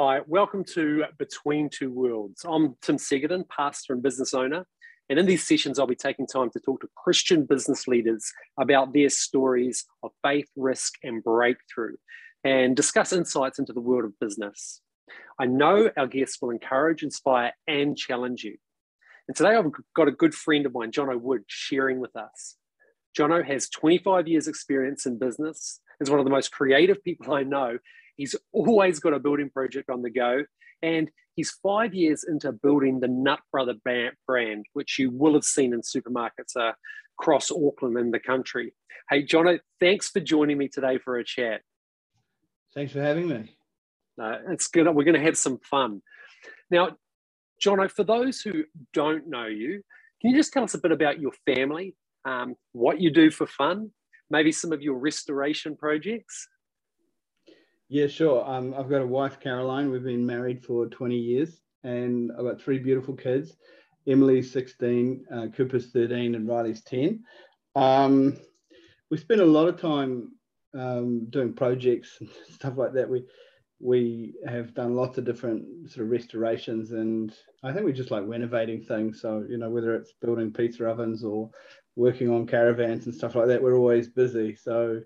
Hi, welcome to Between Two Worlds. I'm Tim Segedin, pastor and business owner. And in these sessions, I'll be taking time to talk to Christian business leaders about their stories of faith, risk, and breakthrough, and discuss insights into the world of business. I know our guests will encourage, inspire, and challenge you. And today I've got a good friend of mine, Jono Wood, sharing with us. Jono has 25 years' experience in business, is one of the most creative people I know, He's always got a building project on the go. And he's five years into building the Nut Brother brand, which you will have seen in supermarkets uh, across Auckland and the country. Hey, Jono, thanks for joining me today for a chat. Thanks for having me. Uh, it's good. We're going to have some fun. Now, Jono, for those who don't know you, can you just tell us a bit about your family, um, what you do for fun, maybe some of your restoration projects? Yeah, sure. Um, I've got a wife, Caroline. We've been married for 20 years, and I've got three beautiful kids. Emily's 16, uh, Cooper's 13, and Riley's 10. Um, we spend a lot of time um, doing projects and stuff like that. We we have done lots of different sort of restorations, and I think we just like renovating things. So you know, whether it's building pizza ovens or working on caravans and stuff like that, we're always busy. So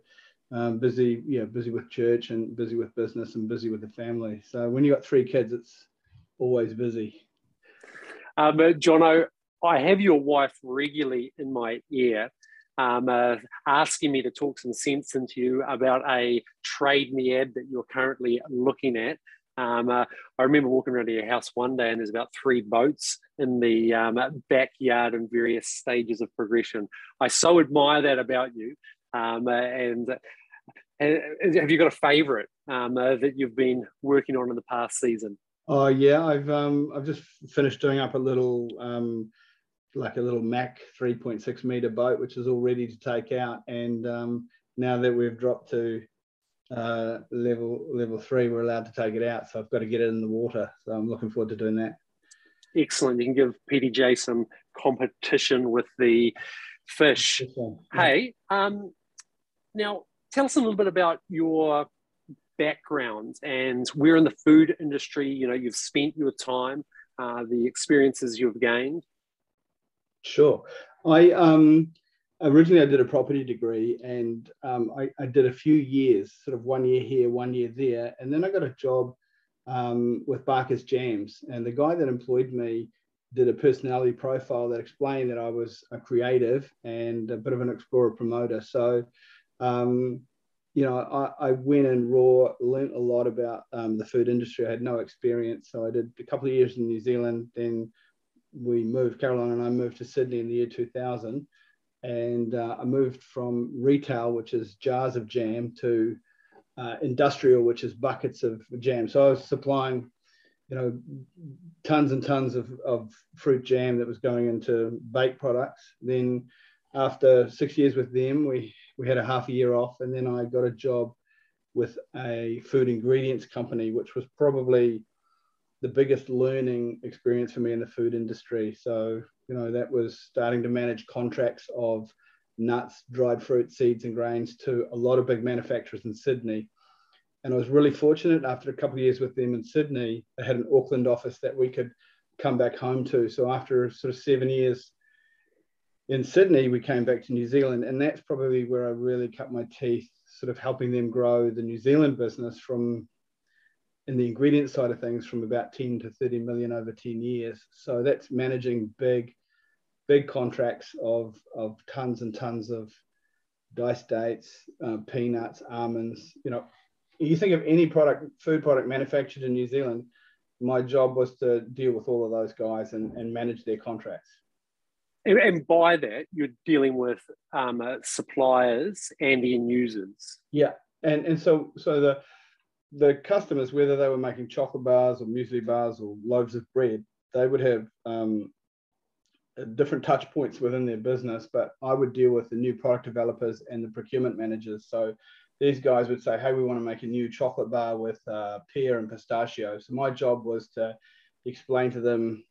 um, busy, yeah, busy with church and busy with business and busy with the family. So when you got three kids, it's always busy. Um, uh, Jono, I have your wife regularly in my ear, um, uh, asking me to talk some sense into you about a Trade Me ad that you're currently looking at. Um, uh, I remember walking around your house one day and there's about three boats in the um, backyard in various stages of progression. I so admire that about you. Um, uh, and have you got a favourite um, uh, that you've been working on in the past season? Oh yeah, I've um, I've just finished doing up a little um, like a little Mac 3.6 meter boat, which is all ready to take out. And um, now that we've dropped to uh, level level three, we're allowed to take it out. So I've got to get it in the water. So I'm looking forward to doing that. Excellent. You can give PDJ some competition with the fish. Hey, um, now tell us a little bit about your background. And where in the food industry you know you've spent your time uh, the experiences you've gained. Sure. I um originally i did a property degree and um, I, I, did a few years sort of one year here one year there. And then i got a job um, with Barker's jams. And the guy that employed me did a personality profile that explained that i was a creative and a bit of an explorer promoter. So um, you know, I, I, went in raw, learned a lot about um, the food industry. I had no experience. So I did a couple of years in New Zealand. Then we moved, Caroline and I moved to Sydney in the year 2000. And uh, I moved from retail, which is jars of jam, to uh, industrial, which is buckets of jam. So I was supplying, you know, tons and tons of, of fruit jam that was going into baked products. Then after six years with them, we we had a half a year off, and then I got a job with a food ingredients company, which was probably the biggest learning experience for me in the food industry. So, you know, that was starting to manage contracts of nuts, dried fruit, seeds, and grains to a lot of big manufacturers in Sydney. And I was really fortunate after a couple of years with them in Sydney, they had an Auckland office that we could come back home to. So after sort of seven years in Sydney, we came back to New Zealand, and that's probably where I really cut my teeth, sort of helping them grow the New Zealand business from in the ingredient side of things from about 10 to 30 million over 10 years. So that's managing big, big contracts of, of tons and tons of diced dates, uh, peanuts, almonds. You know, you think of any product, food product manufactured in New Zealand, my job was to deal with all of those guys and, and manage their contracts and, and by that you're dealing with um, uh, suppliers and end users. Yeah. And and so so the the customers whether they were making chocolate bars or muesli bars or loaves of bread they would have um, different touch points within their business but i would deal with the new product developers and the procurement managers. So these guys would say hey we want to make a new chocolate bar with uh, pear and pistachio. So my job was to explain to them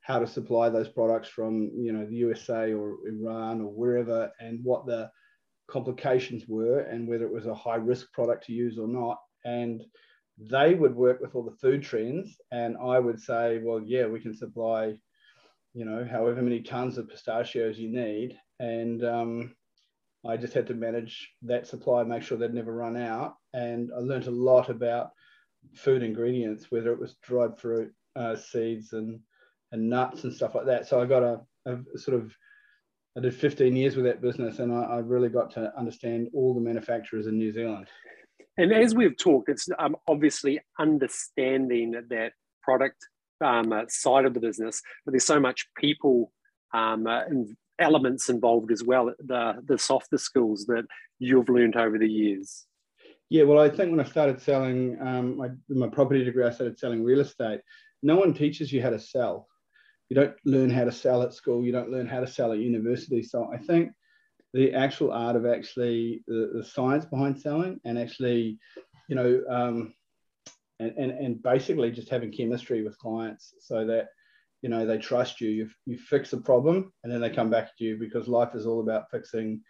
how to supply those products from you know the USA or Iran or wherever, and what the complications were, and whether it was a high risk product to use or not. And they would work with all the food trends, and I would say, well, yeah, we can supply, you know, however many tons of pistachios you need, and um, I just had to manage that supply, make sure they'd never run out, and I learned a lot about food ingredients, whether it was dried fruit, uh, seeds, and and nuts and stuff like that. So I got a, a sort of I did 15 years with that business, and I, I, really got to understand all the manufacturers in New Zealand. And as we've talked, it's um, obviously understanding that product um, uh, side of the business, but there's so much people um, uh, and elements involved as well. The the softer skills that you've learned over the years. Yeah, well, I think when I started selling um, my, my property degree, I started selling real estate. No one teaches you how to sell. You don't learn how to sell at school. You don't learn how to sell at university. So I think the actual art of actually the, the science behind selling and actually, you know, um, and, and, and basically just having chemistry with clients so that, you know, they trust you. You, you fix a problem and then they come back to you because life is all about fixing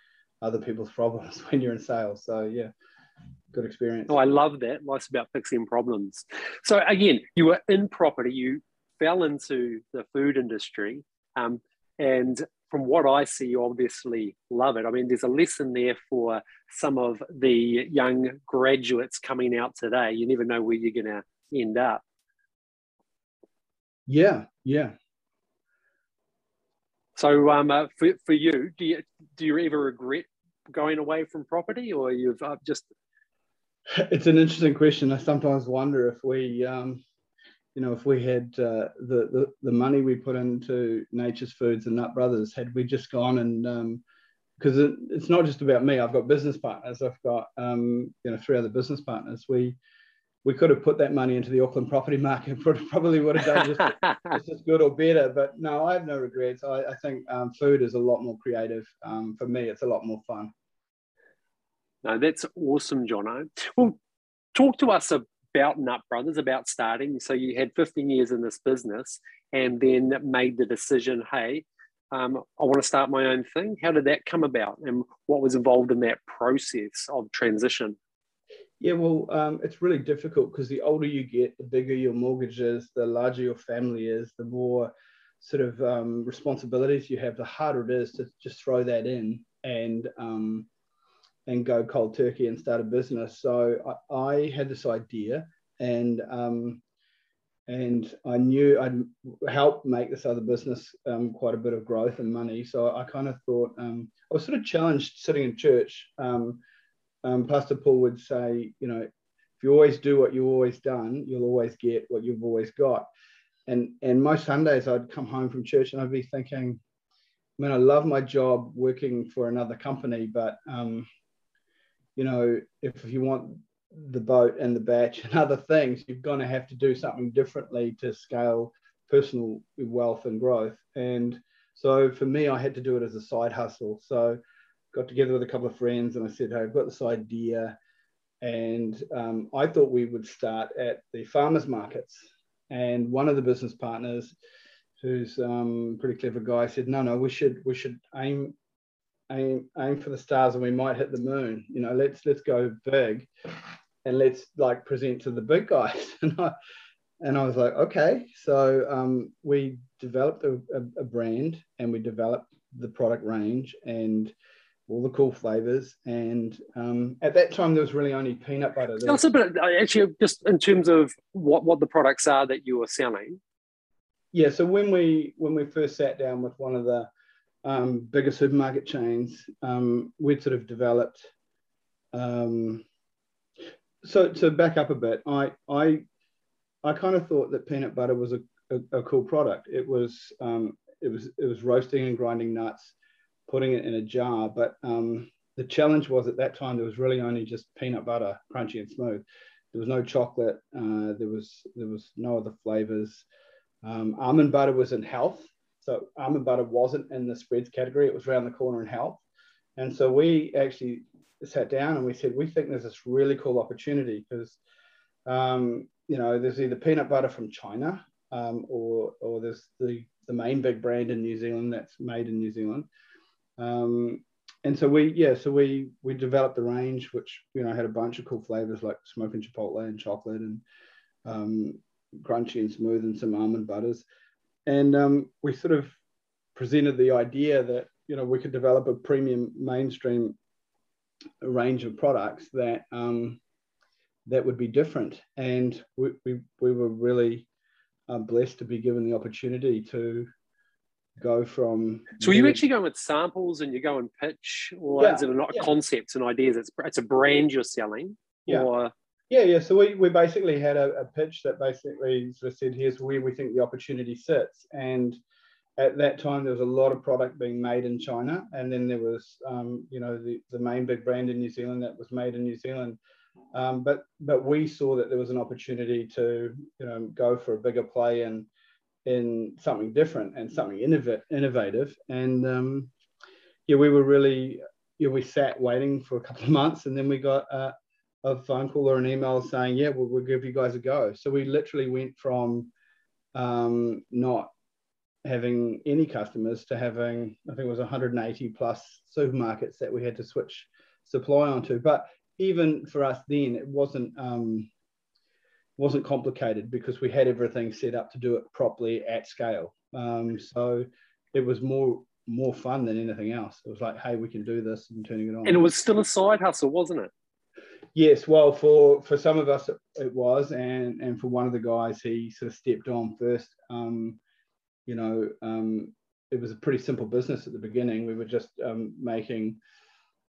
other people's problems when you're in sales. So, yeah good experience. Oh, I love that. Life's about fixing problems. So again, you were in property. You fell into the food industry, um, and from what I see, you obviously love it. I mean, there's a lesson there for some of the young graduates coming out today. You never know where you're going to end up. Yeah, yeah. So, um, uh, for, for you, do you do you ever regret going away from property, or you've uh, just? It's an interesting question. I sometimes wonder if we um, you know, if we had uh, the, the, the money we put into Nature's Foods and Nut Brothers, had we just gone and because um, it, it's not just about me. I've got business partners. I've got um, you know three other business partners. We we could have put that money into the Auckland property market. Probably would have done just, just as good or better. But no, I have no regrets. I, I think um, food is a lot more creative. Um, for me, it's a lot more fun. No, that's awesome, Jono. Well, talk to us about Nut Brothers, about starting. So you had 15 years in this business and then made the decision, hey, um, I want to start my own thing. How did that come about and what was involved in that process of transition? Yeah, well, um, it's really difficult because the older you get, the bigger your mortgage is, the larger your family is, the more sort of um, responsibilities you have, the harder it is to just throw that in and um, and go cold turkey and start a business. So I, I had this idea, and um, and I knew I'd help make this other business um, quite a bit of growth and money. So I kind of thought um, I was sort of challenged sitting in church. Um, um, Pastor Paul would say, you know, if you always do what you've always done, you'll always get what you've always got. And and most Sundays I'd come home from church and I'd be thinking, man, I love my job working for another company, but um, you know, if you want the boat and the batch and other things, you're going to have to do something differently to scale personal wealth and growth. And so for me, I had to do it as a side hustle. So got together with a couple of friends and I said, hey, I've got this idea. And um, I thought we would start at the farmers markets. And one of the business partners, who's um, a pretty clever guy, said, no, no, we should we should aim aim aim for the stars and we might hit the moon. You know, let's let's go big and let's like present to the big guys. and I and I was like, okay. So um, we developed a, a, a, brand and we developed the product range and all the cool flavors. And um, at that time, there was really only peanut butter. Tell us a bit, actually, just in terms of what, what the products are that you were selling. Yeah. So when we when we first sat down with one of the um, bigger supermarket chains, um, we'd sort of developed. Um, so to back up a bit, I I I kind of thought that peanut butter was a, a, a cool product. It was um, it was it was roasting and grinding nuts, putting it in a jar. But um, the challenge was at that time there was really only just peanut butter, crunchy and smooth. There was no chocolate. Uh, there was there was no other flavors. Um, almond butter was in health, so almond butter wasn't in the spreads category. It was around the corner in health. And so we actually sat down and we said, we think there's this really cool opportunity because, um, you know, there's either peanut butter from China um, or, or there's the, the main big brand in New Zealand that's made in New Zealand. Um, and so we yeah so we we developed the range which you know had a bunch of cool flavors like smoking chipotle and chocolate and um, crunchy and smooth and some almond butters and um, we sort of presented the idea that you know we could develop a premium mainstream range of products that um, that would be different and we, we, we were really uh, blessed to be given the opportunity to go from. So, are you actually going with samples and you go and pitch, or yeah, is it not yeah. concepts and ideas? It's it's a brand you're selling, yeah. or yeah, yeah. So we, we basically had a, a, pitch that basically sort of said, here's where we think the opportunity sits. And at that time, there was a lot of product being made in China. And then there was, um, you know, the, the main big brand in New Zealand that was made in New Zealand. Um, but but we saw that there was an opportunity to, you know, go for a bigger play and in something different and something innov- innovative. And um, yeah, we were really, yeah, we sat waiting for a couple of months, and then we got a, a phone call or an email saying, yeah, we'll, we'll, give you guys a go. So we literally went from um, not having any customers to having, I think it was 180 plus supermarkets that we had to switch supply onto. But even for us then, it wasn't um, wasn't complicated because we had everything set up to do it properly at scale. Um, so it was more more fun than anything else. It was like, hey, we can do this and turning it on. And it was still a side hustle, wasn't it? Yes, well, for for some of us it, was, and and for one of the guys, he sort of stepped on first. Um, you know, um, it was a pretty simple business at the beginning. We were just um, making,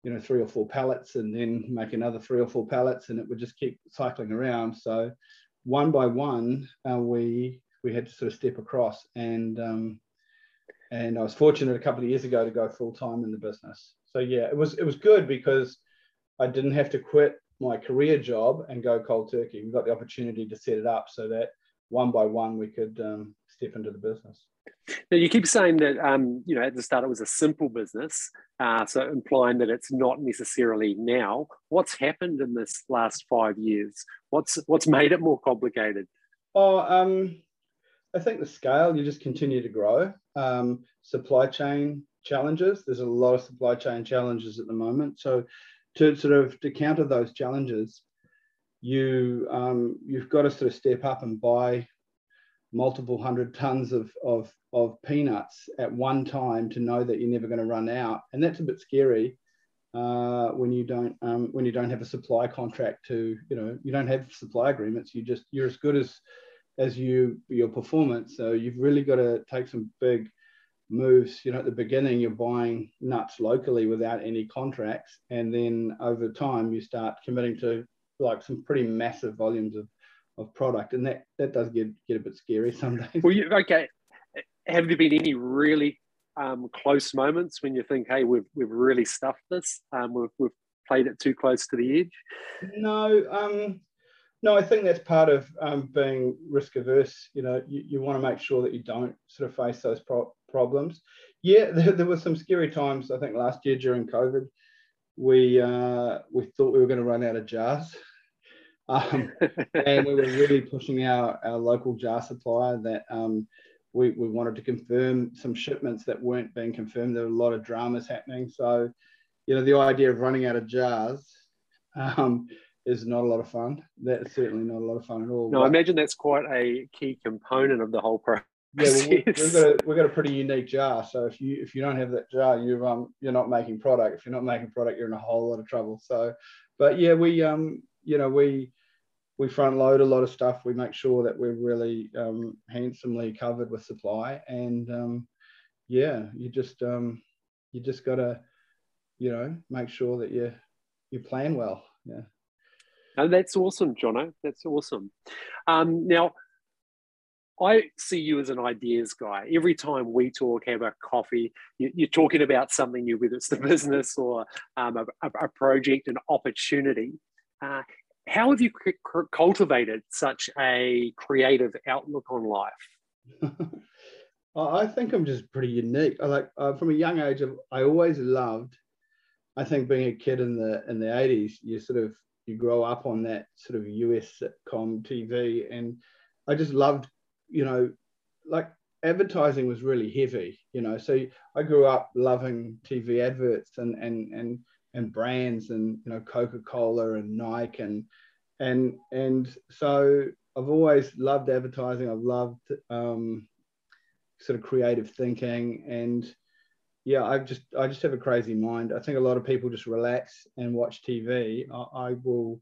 you know, three or four pallets, and then make another three or four pallets, and it would just keep cycling around. So one by one, uh, we we had to sort of step across, and um, and I was fortunate a couple of years ago to go full time in the business. So yeah, it was it was good because I didn't have to quit my career job and go cold turkey. We got the opportunity to set it up so that one by one we could um, step into the business. Now you keep saying that um, you know at the start it was a simple business, uh, so implying that it's not necessarily now. What's happened in this last five years? What's what's made it more complicated? Oh, um, I think the scale. You just continue to grow. Um, supply chain challenges. There's a lot of supply chain challenges at the moment. So to sort of to counter those challenges, you um, you've got to sort of step up and buy multiple hundred tons of, of, of peanuts at one time to know that you're never going to run out. And that's a bit scary uh, when you don't um, when you don't have a supply contract to you know you don't have supply agreements. You just you're as good as as you your performance. So you've really got to take some big moves. You know, at the beginning you're buying nuts locally without any contracts, and then over time you start committing to like some pretty massive volumes of of product, and that that does get get a bit scary some days. Well, you, okay. Have there been any really um, close moments when you think, "Hey, we've we've really stuffed this. Um, we've we've played it too close to the edge"? No, um, no. I think that's part of um, being risk averse. You know, you, you want to make sure that you don't sort of face those pro- problems. Yeah, there, there were some scary times. I think last year during COVID, we uh, we thought we were going to run out of jars. Um, and we were really pushing our, our local jar supplier that um, we, we wanted to confirm some shipments that weren't being confirmed. There were a lot of dramas happening. So, you know, the idea of running out of jars um, is not a lot of fun. That's certainly not a lot of fun at all. No, but, I imagine that's quite a key component of the whole process. Yeah, well, we've, got a, we've got a pretty unique jar. So if you if you don't have that jar, you um you're not making product. If you're not making product, you're in a whole lot of trouble. So, but yeah, we um you know we we front load a lot of stuff. We make sure that we're really um, handsomely covered with supply, and um, yeah, you just um, you just got to you know make sure that you you plan well. Yeah. And that's awesome, Jono. That's awesome. Um, now, I see you as an ideas guy. Every time we talk, have a coffee, you, are talking about something new, whether it's the business or um, a, a, project, an opportunity. Uh, how have you cultivated such a creative outlook on life? I think I'm just pretty unique. I like uh, from a young age, I always loved. I think being a kid in the in the 80s, you sort of you grow up on that sort of US sitcom TV, and I just loved, you know, like advertising was really heavy, you know. So I grew up loving TV adverts and and and and brands and you know Coca Cola and Nike and and and so I've always loved advertising. I've loved um, sort of creative thinking and yeah, I just I just have a crazy mind. I think a lot of people just relax and watch TV. I, I will,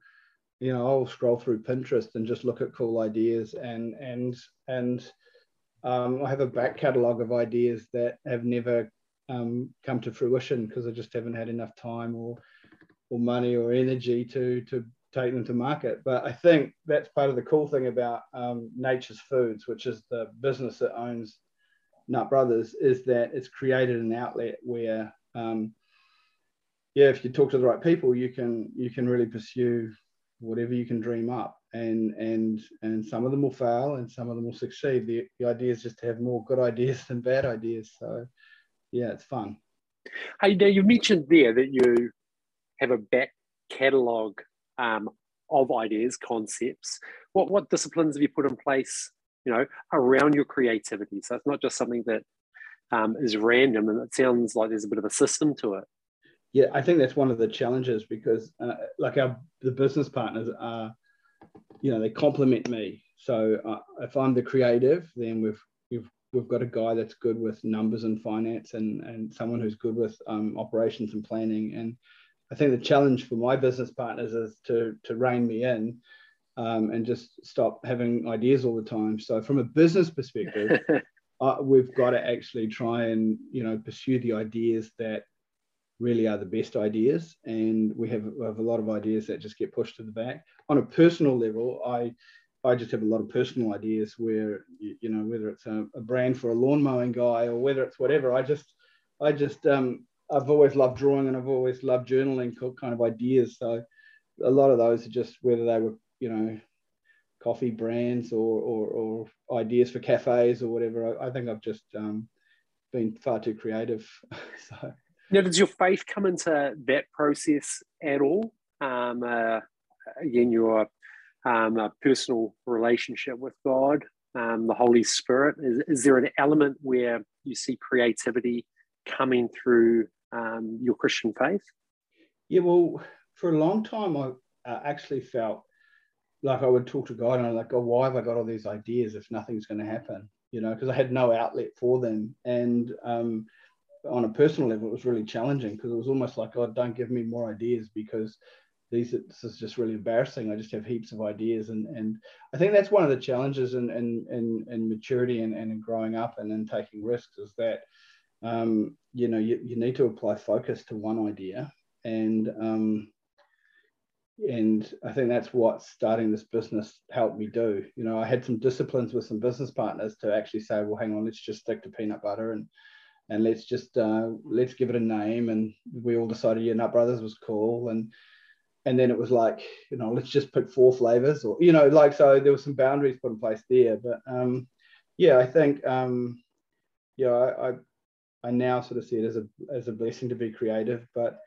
you know, I'll scroll through Pinterest and just look at cool ideas and and and um, I have a back catalogue of ideas that have never um, come to fruition because I just haven't had enough time or or money or energy to to take them to market. But I think that's part of the cool thing about um, Nature's Foods, which is the business that owns Nut Brothers, is that it's created an outlet where, um, yeah, if you talk to the right people, you can you can really pursue whatever you can dream up, and and and some of them will fail, and some of them will succeed. The the idea is just to have more good ideas than bad ideas. So, yeah, it's fun. Hey, now you mentioned there that you have a back catalogue um, of ideas, concepts. What what disciplines have you put in place, you know, around your creativity? So it's not just something that um, is random, and it sounds like there's a bit of a system to it. Yeah, I think that's one of the challenges because, uh, like our the business partners are, you know, they complement me. So uh, if I'm the creative, then we've we've we've got a guy that's good with numbers and finance, and and someone who's good with um, operations and planning, and I think the challenge for my business partners is to to rein me in um, and just stop having ideas all the time. So from a business perspective, uh, we've got to actually try and you know pursue the ideas that really are the best ideas, and we have, we have a lot of ideas that just get pushed to the back. On a personal level, I I just have a lot of personal ideas where you, know whether it's a, a, brand for a lawn mowing guy or whether it's whatever. I just I just um, I've always loved drawing and I've always loved journaling kind of ideas. So a lot of those are just whether they were, you know, coffee brands or, or, or ideas for cafes or whatever. I, I think I've just um, been far too creative. so. Now, does your faith come into that process at all? Um, uh, again, your um, personal relationship with God, um, the Holy Spirit. Is, is there an element where you see creativity coming through um, your Christian faith? Yeah, well, for a long time, I uh, actually felt like I would talk to God and I'm like, oh, why have I got all these ideas if nothing's going to happen? You know, because I had no outlet for them. And um, on a personal level, it was really challenging because it was almost like, God, don't give me more ideas because these this is just really embarrassing. I just have heaps of ideas, and and I think that's one of the challenges in in in, in maturity and, and in growing up and in taking risks is that um, you know, you, you need to apply focus to one idea. And um, and I think that's what starting this business helped me do. You know, I had some disciplines with some business partners to actually say, well, hang on, let's just stick to peanut butter and and let's just uh, let's give it a name. And we all decided, yeah, Nut Brothers was cool. And and then it was like, you know, let's just pick four flavors, or you know, like so there were some boundaries put in place there. But um, yeah, I think um, yeah, I, I I now sort of see it as a as a blessing to be creative, but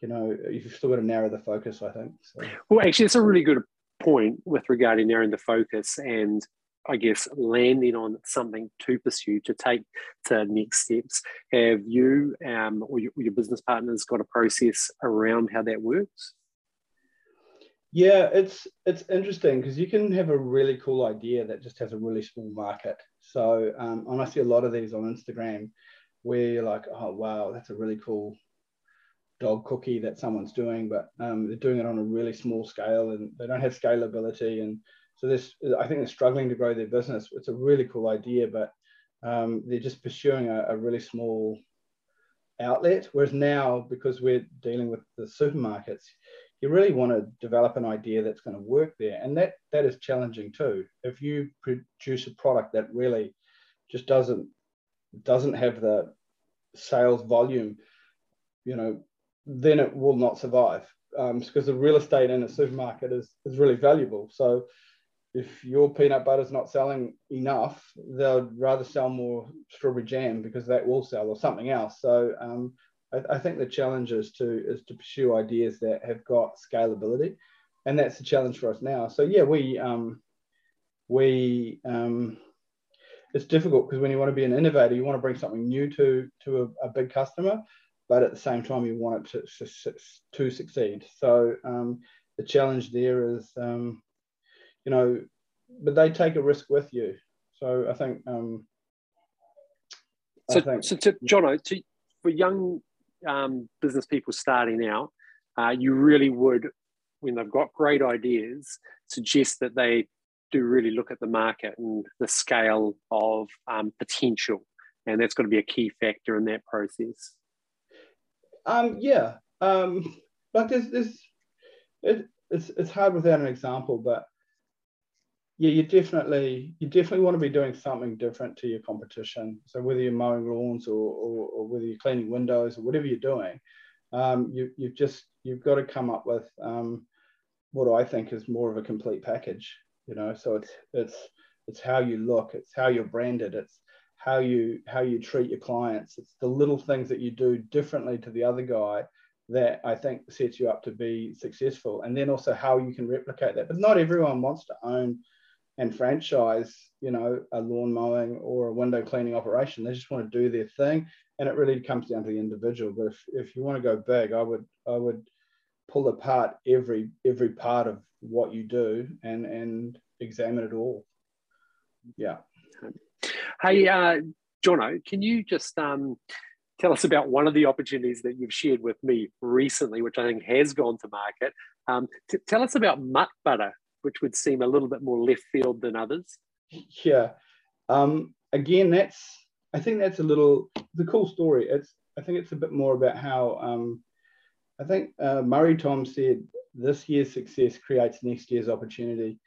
you know, you've still got to narrow the focus. I think. So. Well, actually, it's a really good point with regarding narrowing the focus and I guess landing on something to pursue to take to next steps. Have you um, or your, your business partners got a process around how that works? Yeah, it's it's interesting because you can have a really cool idea that just has a really small market. So, um, and I see a lot of these on Instagram where you're like, oh wow, that's a really cool dog cookie that someone's doing, but um, they're doing it on a really small scale and they don't have scalability. And so this, I think they're struggling to grow their business. It's a really cool idea, but um, they're just pursuing a, a, really small outlet. Whereas now, because we're dealing with the supermarkets, you really want to develop an idea that's going to work there, and that that is challenging too. If you produce a product that really just doesn't doesn't have the sales volume, you know, then it will not survive um, because the real estate in a supermarket is, is really valuable. So if your peanut butter is not selling enough, they'll rather sell more strawberry jam because that will sell or something else. So um, I, I, think the challenge is to is to pursue ideas that have got scalability, and that's the challenge for us now. So yeah, we um, we um, it's difficult because when you want to be an innovator, you want to bring something new to to a, a big customer, but at the same time, you want it to to, to succeed. So um, the challenge there is, um, you know, but they take a risk with you. So I think. Um, so, I think, so to, Jono, to, for young um, business people starting out, uh, you really would, when they've got great ideas, suggest that they do really look at the market and the scale of um, potential. And that's got to be a key factor in that process. Um, yeah. Um, like there's, there's it, it's, it's hard without an example, but yeah, you definitely you definitely want to be doing something different to your competition. So whether you're mowing lawns or, or, or whether you're cleaning windows or whatever you're doing, um, you you've just you've got to come up with um, what I think is more of a complete package you know? So it's it's it's how you look it's how you're branded it's how you how you treat your clients. It's the little things that you do differently to the other guy that i think sets you up to be successful. And then also how you can replicate that. But not everyone wants to own and franchise you know a lawn mowing or a window cleaning operation they just want to do their thing and it really comes down to the individual but if, if you want to go big i would i would pull apart every every part of what you do and and examine it all. Yeah. Hey, uh, Jono, can you just um, tell us about one of the opportunities that you've shared with me recently, which I think has gone to market? Um, t- tell us about Mutt Butter, which would seem a little bit more left field than others. Yeah. Um, again, that's I think that's a little the cool story. It's I think it's a bit more about how um, I think uh, Murray Tom said this year's success creates next year's opportunity.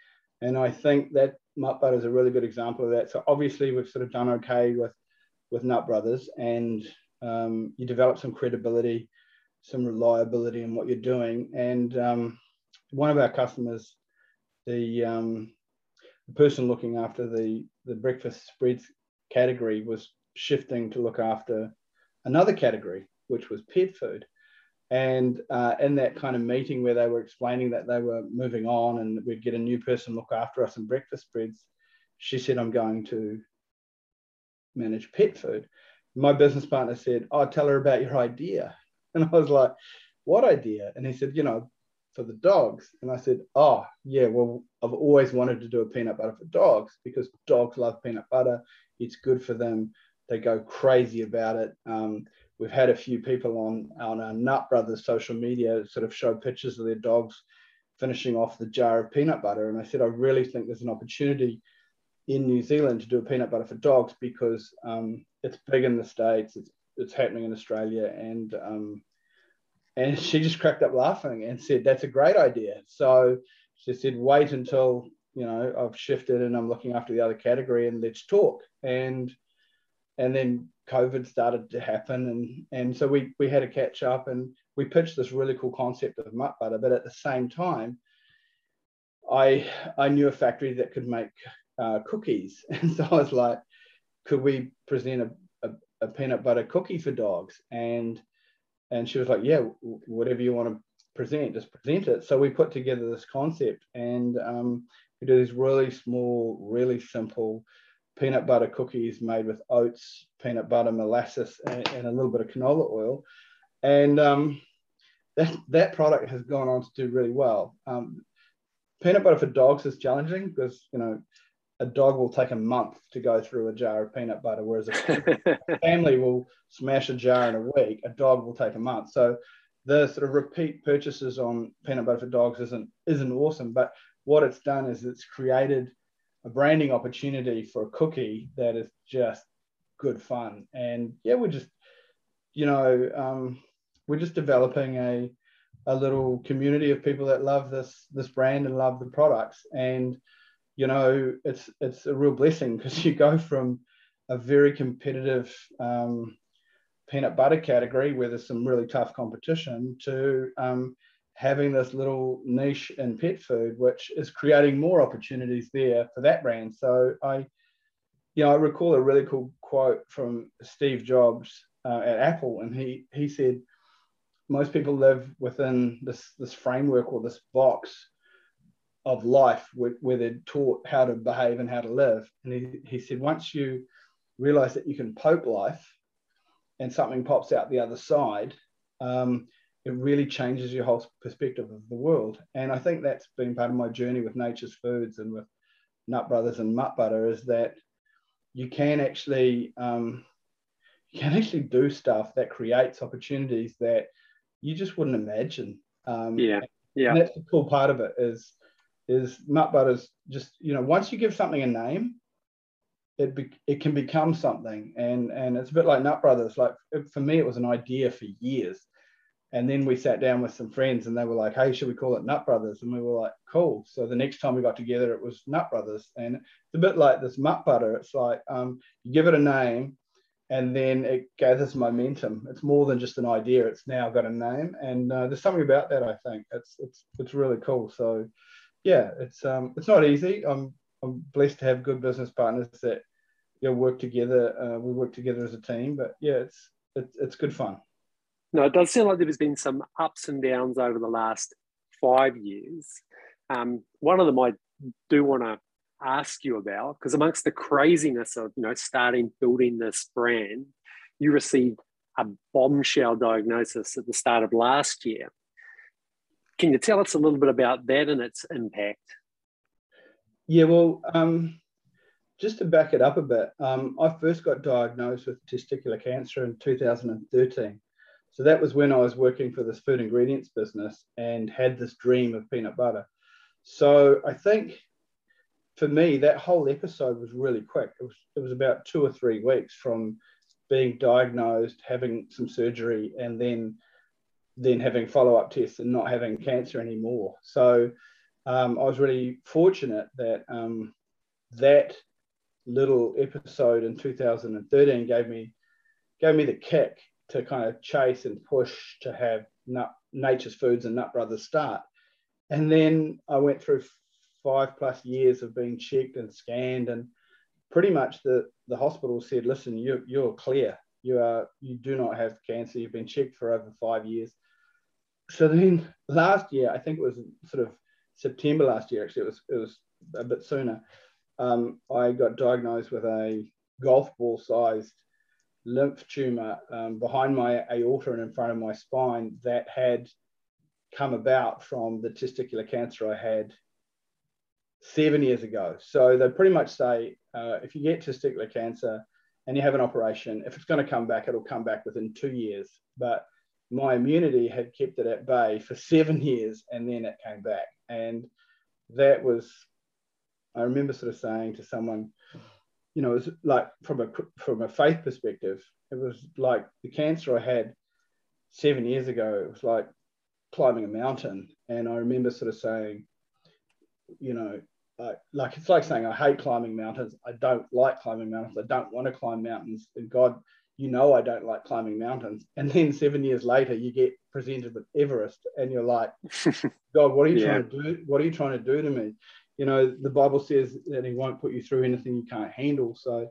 And I think that Mutt Butter is a really good example of that. So obviously we've sort of done okay with, with Nut Brothers and um, you develop some credibility, some reliability in what you're doing. And um, one of our customers, the, um, the person looking after the, the breakfast spreads category was shifting to look after another category, which was pet food. And uh, in that kind of meeting where they were explaining that they were moving on and we'd get a new person look after us in breakfast spreads, she said, I'm going to manage pet food. My business partner said, Oh, tell her about your idea. And I was like, What idea? And he said, You know, for the dogs. And I said, Oh, yeah, well, I've always wanted to do a peanut butter for dogs because dogs love peanut butter. It's good for them. They go crazy about it. Um, we've had a few people on on our Nut Brothers social media sort of show pictures of their dogs finishing off the jar of peanut butter. And I said, I really think there's an opportunity in New Zealand to do a peanut butter for dogs because um, it's big in the States, it's, it's happening in Australia. And, um, and she just cracked up laughing and said, That's a great idea. So she said, Wait until you know I've shifted and I'm looking after the other category and let's talk. And and then COVID started to happen, and and so we we had a catch up, and we pitched this really cool concept of Mutt Butter, but at the same time, I I knew a factory that could make uh, cookies, and so I was like, could we present a, a, a, peanut butter cookie for dogs? And and she was like, yeah, whatever you want to present, just present it. So we put together this concept, and um, we do these really small, really simple peanut butter cookies made with oats, peanut butter, molasses, and, and a little bit of canola oil. And um, that, that product has gone on to do really well. Um, peanut butter for dogs is challenging because, you know, a dog will take a month to go through a jar of peanut butter, whereas a family will smash a jar in a week. A dog will take a month. So the sort of repeat purchases on peanut butter for dogs isn't isn't awesome. But what it's done is it's created a branding opportunity for a cookie that is just good fun. And yeah, we're just, you know, um, we're just developing a, a little community of people that love this this brand and love the products. And you know, it's it's a real blessing because you go from a very competitive um, peanut butter category where there's some really tough competition to um, having this little niche in pet food, which is creating more opportunities there for that brand. So I, you know, I recall a really cool quote from Steve Jobs uh, at Apple, and he he said, most people live within this this framework or this box of life where, where they're taught how to behave and how to live. And he, he said, once you realize that you can poke life and something pops out the other side, um, it really changes your whole perspective of the world. And I think that's been part of my journey with Nature's Foods and with Nut Brothers and Mutt Butter is that you can actually um, you can actually do stuff that creates opportunities that you just wouldn't imagine. Um, yeah, yeah. And that's the cool part of it is is Mutt Butter's just you know once you give something a name, it be, it can become something, and and it's a bit like Nut Brothers. Like for me, it was an idea for years, and then we sat down with some friends, and they were like, "Hey, should we call it Nut Brothers?" And we were like, "Cool." So the next time we got together, it was Nut Brothers, and it's a bit like this Mutt Butter. It's like um, you give it a name, and then it gathers momentum. It's more than just an idea; it's now got a name, and uh, there's something about that. I think it's it's it's really cool. So yeah, it's um, it's not easy. I'm I'm blessed to have good business partners that you know, work together. Uh, we work together as a team, but yeah, it's it's it's good fun. No, it does sound like there's been some ups and downs over the last five years. Um, one of them I do want to ask you about because amongst the craziness of you know starting building this brand, you received a bombshell diagnosis at the start of last year. Can you tell us a little bit about that and its impact? Yeah, well, um, just to back it up a bit, um, I first got diagnosed with testicular cancer in 2013. So that was when I was working for this food ingredients business and had this dream of peanut butter. So I think for me, that whole episode was really quick. It was, it was about two or three weeks from being diagnosed, having some surgery, and then then having follow up tests and not having cancer anymore. So um, I was really fortunate that um, that little episode in 2013 gave me gave me the kick to kind of chase and push to have nut, Nature's Foods and Nut Brothers start. And then I went through five plus years of being checked and scanned, and pretty much the, the hospital said, "Listen, you, you're clear. You are you do not have cancer. You've been checked for over five years." So then last year, I think it was sort of September last year. Actually, it was it was a bit sooner. Um, I got diagnosed with a golf ball sized lymph tumor um, behind my aorta and in front of my spine that had come about from the testicular cancer I had seven years ago. So they pretty much say uh, if you get testicular cancer and you have an operation, if it's going to come back, it'll come back within two years. But my immunity had kept it at bay for seven years and then it came back. And that was, I remember sort of saying to someone, you know, it was like from a from a faith perspective, it was like the cancer I had seven years ago. It was like climbing a mountain, and I remember sort of saying, you know, like, like it's like saying I hate climbing mountains. I don't like climbing mountains. I don't want to climb mountains. And God you know I don't like climbing mountains. And then seven years later, you get presented with Everest, and you're like, God, what are you yeah. trying to do? What are you trying to do to me? You know, the Bible says that He won't put you through anything you can't handle. So,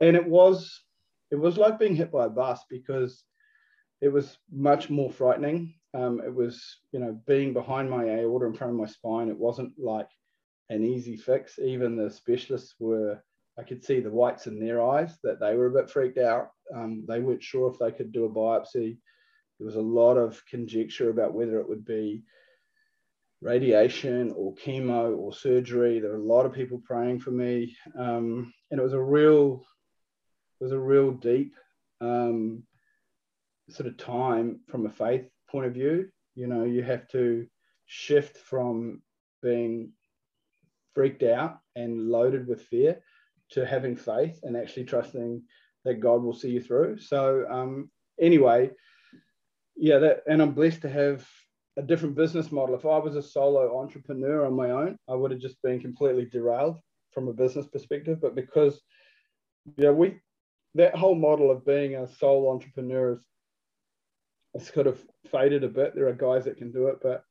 and it was, it was like being hit by a bus because it was much more frightening. Um, it was, you know, being behind my aorta in front of my spine. It wasn't like an easy fix. Even the specialists were I could see the whites in their eyes that they were a bit freaked out. Um, they weren't sure if they could do a biopsy. There was a lot of conjecture about whether it would be radiation or chemo or surgery. There were a lot of people praying for me, um, and it was a real, it was a real deep um, sort of time from a faith point of view. You know, you have to shift from being freaked out and loaded with fear to having faith and actually trusting that God will see you through. So um, anyway, yeah, that and I'm blessed to have a different business model. If I was a solo entrepreneur on my own, I would have just been completely derailed from a business perspective. But because yeah, we that whole model of being a sole entrepreneur is it's kind of faded a bit. There are guys that can do it, but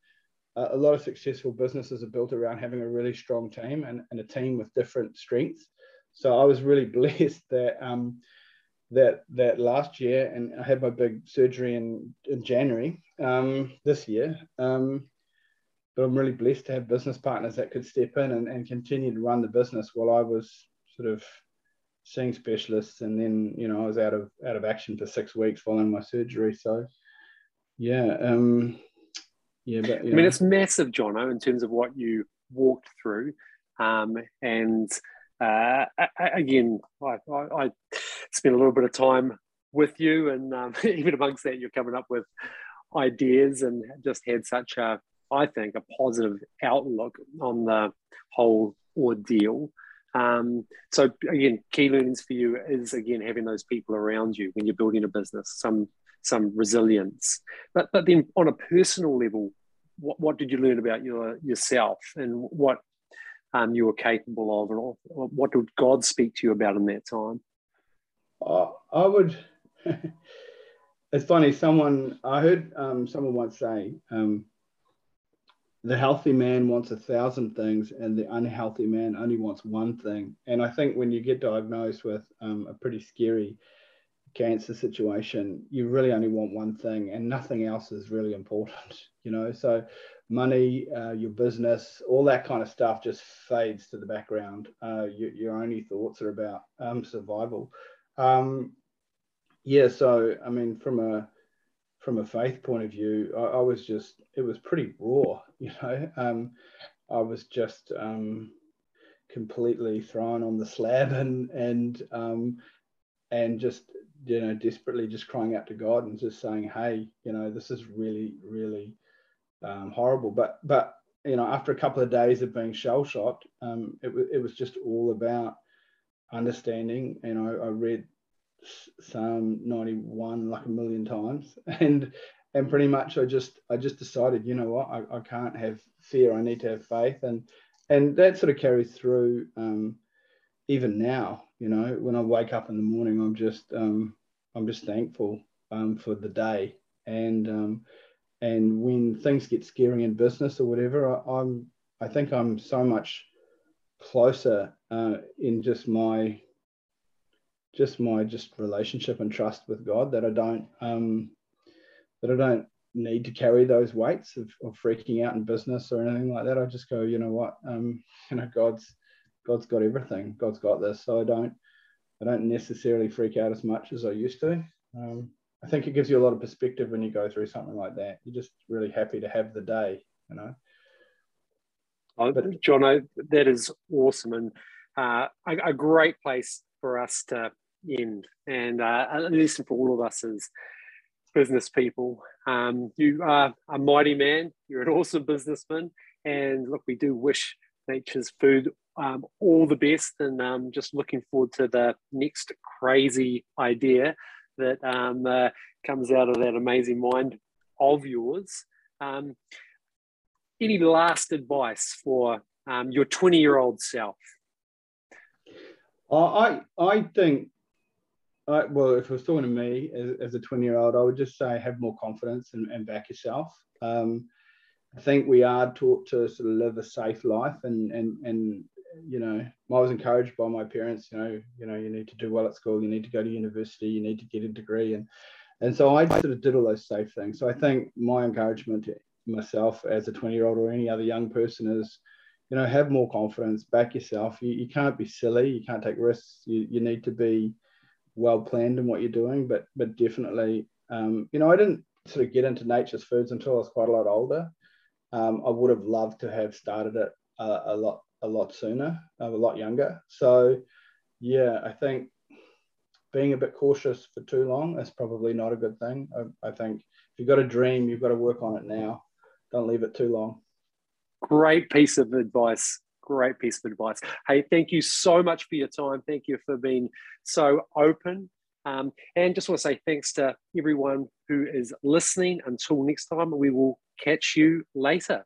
a lot of successful businesses are built around having a really strong team and, and a team with different strengths. So I was really blessed that um, that that last year, and I had my big surgery in, in January um, this year. Um, but I'm really blessed to have business partners that could step in and, and continue to run the business while I was sort of seeing specialists and then you know I was out of out of action for six weeks following my surgery. So yeah, um, yeah, but I mean it's massive, Jono, in terms of what you walked through, um, and uh, again, I, I, I spent a little bit of time with you, and um, even amongst that, you're coming up with ideas and just had such a, I think, a positive outlook on the whole ordeal. Um, so again, key learnings for you is again having those people around you when you're building a business, some some resilience. But but then on a personal level, what, what did you learn about your yourself and what um, you were capable of, or, what did God speak to you about in that time? Uh, I would. it's funny. Someone I heard um, someone once say, um, "The healthy man wants a thousand things, and the unhealthy man only wants one thing." And I think when you get diagnosed with um, a pretty scary cancer situation, you really only want one thing, and nothing else is really important. You know, so money, uh, your business, all that kind of stuff just fades to the background. Uh, you, your only thoughts are about um, survival. Um, yeah, so I mean, from a from a faith point of view, I, I was just it was pretty raw, you know. Um, I was just um, completely thrown on the slab and and um, and just you know desperately just crying out to God and just saying, hey, you know, this is really really um, horrible. But but you know, after a couple of days of being shell shocked, um, it was it was just all about understanding. You know, I read Psalm 91 like a million times and and pretty much I just I just decided you know what I, I can't have fear I need to have faith and and that sort of carries through um, even now you know when I wake up in the morning I'm just um, I'm just thankful um, for the day and um, and when things get scary in business or whatever I, I'm I think I'm so much closer uh, in just my just my just relationship and trust with God that I don't um, that I don't need to carry those weights of, of freaking out in business or anything like that. I just go, you know what, um, you know, God's God's got everything. God's got this. So I don't I don't necessarily freak out as much as I used to. Um, I think it gives you a lot of perspective when you go through something like that. You're just really happy to have the day, you know. Oh, but, John, that is awesome and uh, a, a, great place for us to end. And uh, listen for all of us as business people. Um, you are a mighty man. You're an awesome businessman. And look, we do wish Nature's Food um, all the best. And um, just looking forward to the next crazy idea that um, uh, comes out of that amazing mind of yours. Um, any last advice for um, your 20 year old self? I, I think well, if it was talking to me as, as a 20 year old, I would just say have more confidence and, and back yourself. Um, I think we are taught to sort of live a safe life, and and and you know, I was encouraged by my parents. You know, you know, you need to do well at school, you need to go to university, you need to get a degree, and and so I sort of did all those safe things. So I think my encouragement to myself as a 20 year old or any other young person is, you know, have more confidence, back yourself. You, you can't be silly, you can't take risks. You, you need to be well planned in what you're doing, but but definitely, um, you know, I didn't sort of get into nature's foods until I was quite a lot older. Um, I would have loved to have started it a, a lot a lot sooner, a lot younger. So, yeah, I think being a bit cautious for too long is probably not a good thing. I, I think if you've got a dream, you've got to work on it now. Don't leave it too long. Great piece of advice great piece of advice. Hey, thank you so much for your time. Thank you for being so open. Um, and just want to say thanks to everyone who is listening. Until next time, we will catch you later.